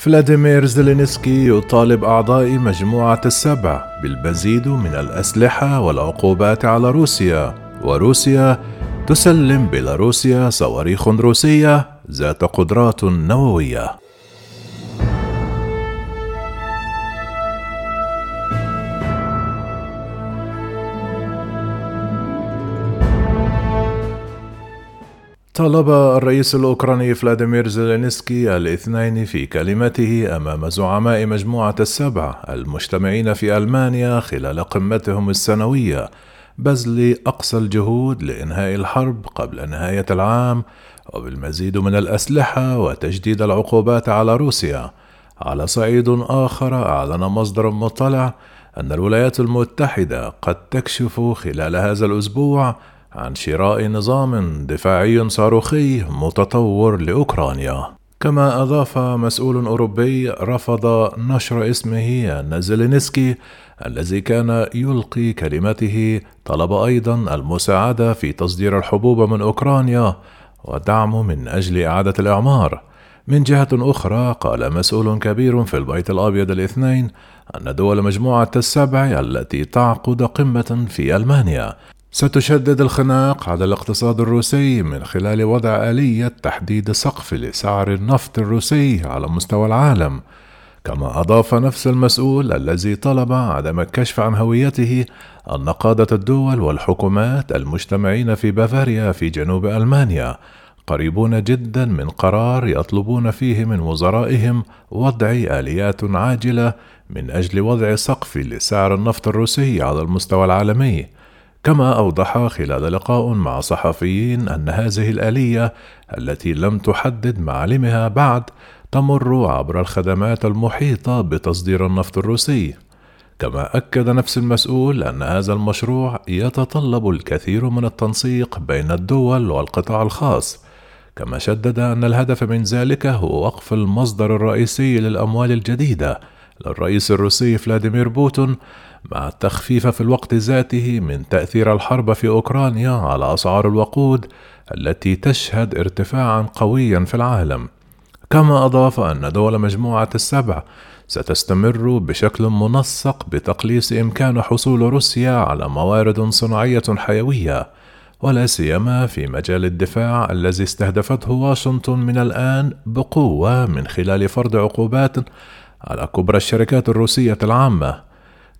فلاديمير زيلينسكي يطالب أعضاء مجموعة السبع بالمزيد من الأسلحة والعقوبات على روسيا وروسيا تسلم بيلاروسيا صواريخ روسية ذات قدرات نووية. طالب الرئيس الأوكراني فلاديمير زيلينسكي الاثنين في كلمته أمام زعماء مجموعة السبع المجتمعين في ألمانيا خلال قمتهم السنوية بذل أقصى الجهود لإنهاء الحرب قبل نهاية العام وبالمزيد من الأسلحة وتجديد العقوبات على روسيا. على صعيد آخر أعلن مصدر مطلع أن الولايات المتحدة قد تكشف خلال هذا الأسبوع عن شراء نظام دفاعي صاروخي متطور لأوكرانيا. كما أضاف مسؤول أوروبي رفض نشر اسمه ان زيلينسكي الذي كان يلقي كلمته طلب أيضا المساعدة في تصدير الحبوب من أوكرانيا ودعم من أجل إعادة الإعمار من جهة أخرى قال مسؤول كبير في البيت الأبيض الاثنين أن دول مجموعة السبع التي تعقد قمة في ألمانيا. ستشدد الخناق على الاقتصاد الروسي من خلال وضع آلية تحديد سقف لسعر النفط الروسي على مستوى العالم. كما أضاف نفس المسؤول الذي طلب عدم الكشف عن هويته أن قادة الدول والحكومات المجتمعين في بافاريا في جنوب ألمانيا قريبون جدا من قرار يطلبون فيه من وزرائهم وضع آليات عاجلة من أجل وضع سقف لسعر النفط الروسي على المستوى العالمي. كما أوضح خلال لقاء مع صحفيين أن هذه الآلية التي لم تحدد معالمها بعد تمر عبر الخدمات المحيطة بتصدير النفط الروسي. كما أكد نفس المسؤول أن هذا المشروع يتطلب الكثير من التنسيق بين الدول والقطاع الخاص. كما شدد أن الهدف من ذلك هو وقف المصدر الرئيسي للأموال الجديدة للرئيس الروسي فلاديمير بوتون مع التخفيف في الوقت ذاته من تأثير الحرب في أوكرانيا على أسعار الوقود التي تشهد ارتفاعا قويا في العالم. كما أضاف أن دول مجموعة السبع ستستمر بشكل منسق بتقليص إمكان حصول روسيا على موارد صناعية حيوية ولا سيما في مجال الدفاع الذي استهدفته واشنطن من الآن بقوة من خلال فرض عقوبات على كبرى الشركات الروسية العامة.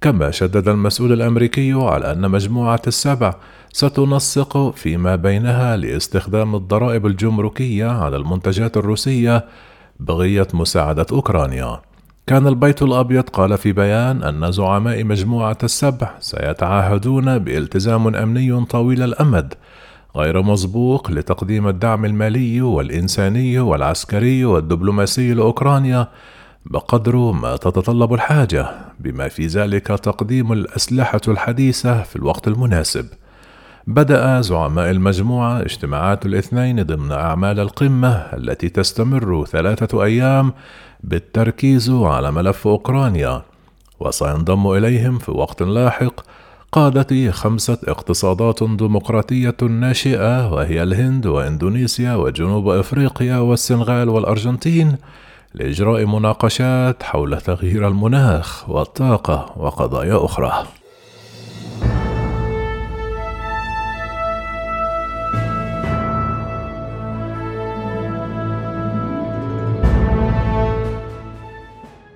كما شدد المسؤول الأمريكي على أن مجموعة السبع ستنسق فيما بينها لاستخدام الضرائب الجمركية على المنتجات الروسية بغية مساعدة أوكرانيا. كان البيت الأبيض قال في بيان أن زعماء مجموعة السبع سيتعهدون بالتزام أمني طويل الأمد غير مسبوق لتقديم الدعم المالي والإنساني والعسكري والدبلوماسي لأوكرانيا بقدر ما تتطلب الحاجة بما في ذلك تقديم الأسلحة الحديثة في الوقت المناسب. بدأ زعماء المجموعة اجتماعات الاثنين ضمن أعمال القمة التي تستمر ثلاثة أيام بالتركيز على ملف أوكرانيا وسينضم إليهم في وقت لاحق قادة خمسة اقتصادات ديمقراطية ناشئة وهي الهند وإندونيسيا وجنوب أفريقيا والسنغال والأرجنتين لإجراء مناقشات حول تغيير المناخ والطاقة وقضايا أخرى.